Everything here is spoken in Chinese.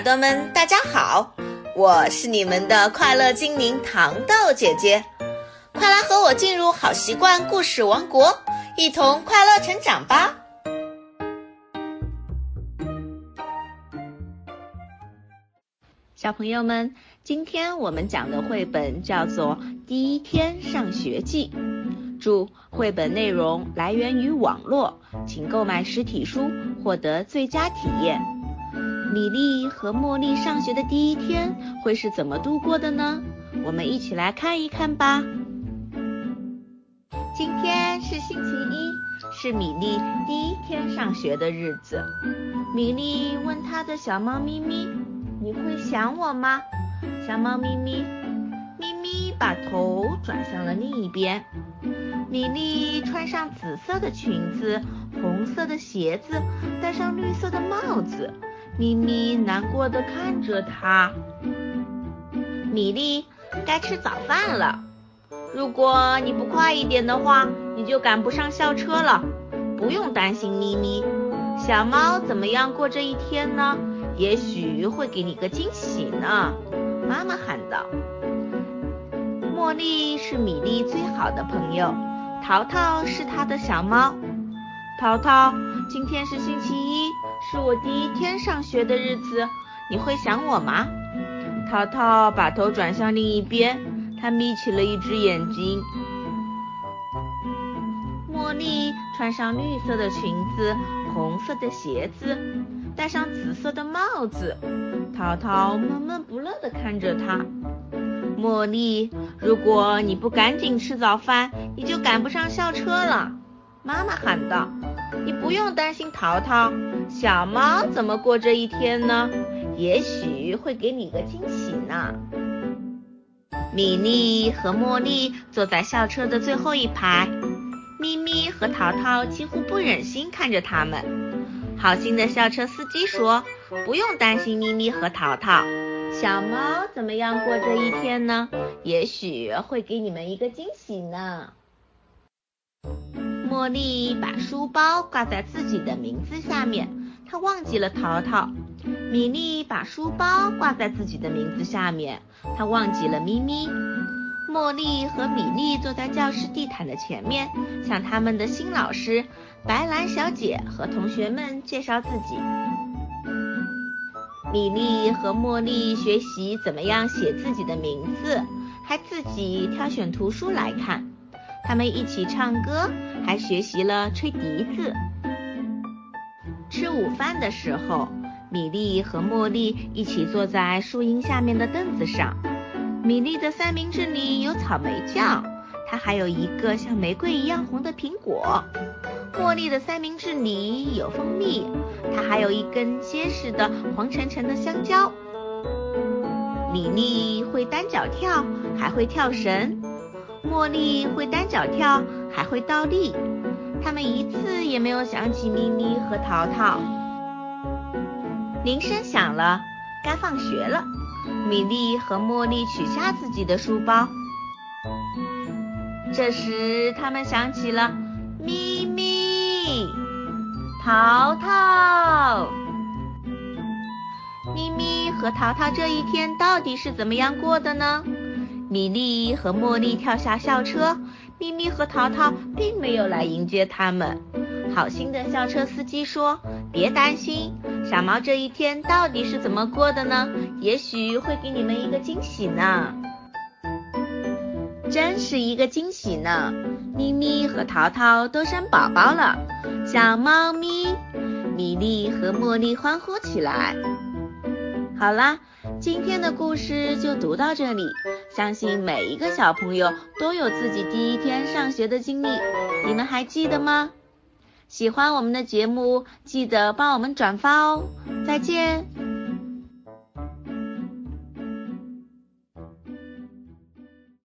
耳朵们，大家好，我是你们的快乐精灵糖豆姐姐，快来和我进入好习惯故事王国，一同快乐成长吧！小朋友们，今天我们讲的绘本叫做《第一天上学记》，注：绘本内容来源于网络，请购买实体书获得最佳体验。米莉和茉莉上学的第一天会是怎么度过的呢？我们一起来看一看吧。今天是星期一，是米莉第一天上学的日子。米莉问她的小猫咪咪：“你会想我吗？”小猫咪咪咪咪把头转向了另一边。米莉穿上紫色的裙子，红色的鞋子，戴上绿色的帽子。咪咪难过的看着他。米粒，该吃早饭了。如果你不快一点的话，你就赶不上校车了。不用担心，咪咪。小猫怎么样过这一天呢？也许会给你个惊喜呢。妈妈喊道。茉莉是米粒最好的朋友，淘淘是她的小猫。淘淘，今天是星期一。是我第一天上学的日子，你会想我吗？淘淘把头转向另一边，他眯起了一只眼睛。茉莉穿上绿色的裙子，红色的鞋子，戴上紫色的帽子。淘淘闷闷不乐地看着她。茉莉，如果你不赶紧吃早饭，你就赶不上校车了。妈妈喊道：“你不用担心，淘淘。小猫怎么过这一天呢？也许会给你个惊喜呢。”米莉和茉莉坐在校车的最后一排，咪咪和淘淘几乎不忍心看着他们。好心的校车司机说：“不用担心，咪咪和淘淘。小猫怎么样过这一天呢？也许会给你们一个惊喜呢。”茉莉把书包挂在自己的名字下面，她忘记了淘淘。米莉把书包挂在自己的名字下面，她忘记了咪咪。茉莉和米莉坐在教室地毯的前面，向他们的新老师白兰小姐和同学们介绍自己。米莉和茉莉学习怎么样写自己的名字，还自己挑选图书来看。他们一起唱歌，还学习了吹笛子。吃午饭的时候，米莉和茉莉一起坐在树荫下面的凳子上。米莉的三明治里有草莓酱，它还有一个像玫瑰一样红的苹果。茉莉的三明治里有蜂蜜，它还有一根结实的黄澄澄的香蕉。米莉会单脚跳，还会跳绳。茉莉会单脚跳，还会倒立。他们一次也没有想起咪咪和淘淘。铃声响了，该放学了。米莉和茉莉取下自己的书包。这时，他们想起了咪咪、淘淘。咪咪和淘淘这一天到底是怎么样过的呢？米莉和茉莉跳下校车，咪咪和淘淘并没有来迎接他们。好心的校车司机说：“别担心，小猫这一天到底是怎么过的呢？也许会给你们一个惊喜呢。”真是一个惊喜呢！咪咪和淘淘都生宝宝了，小猫咪！米莉和茉莉欢呼起来。好啦，今天的故事就读到这里。相信每一个小朋友都有自己第一天上学的经历，你们还记得吗？喜欢我们的节目，记得帮我们转发哦。再见。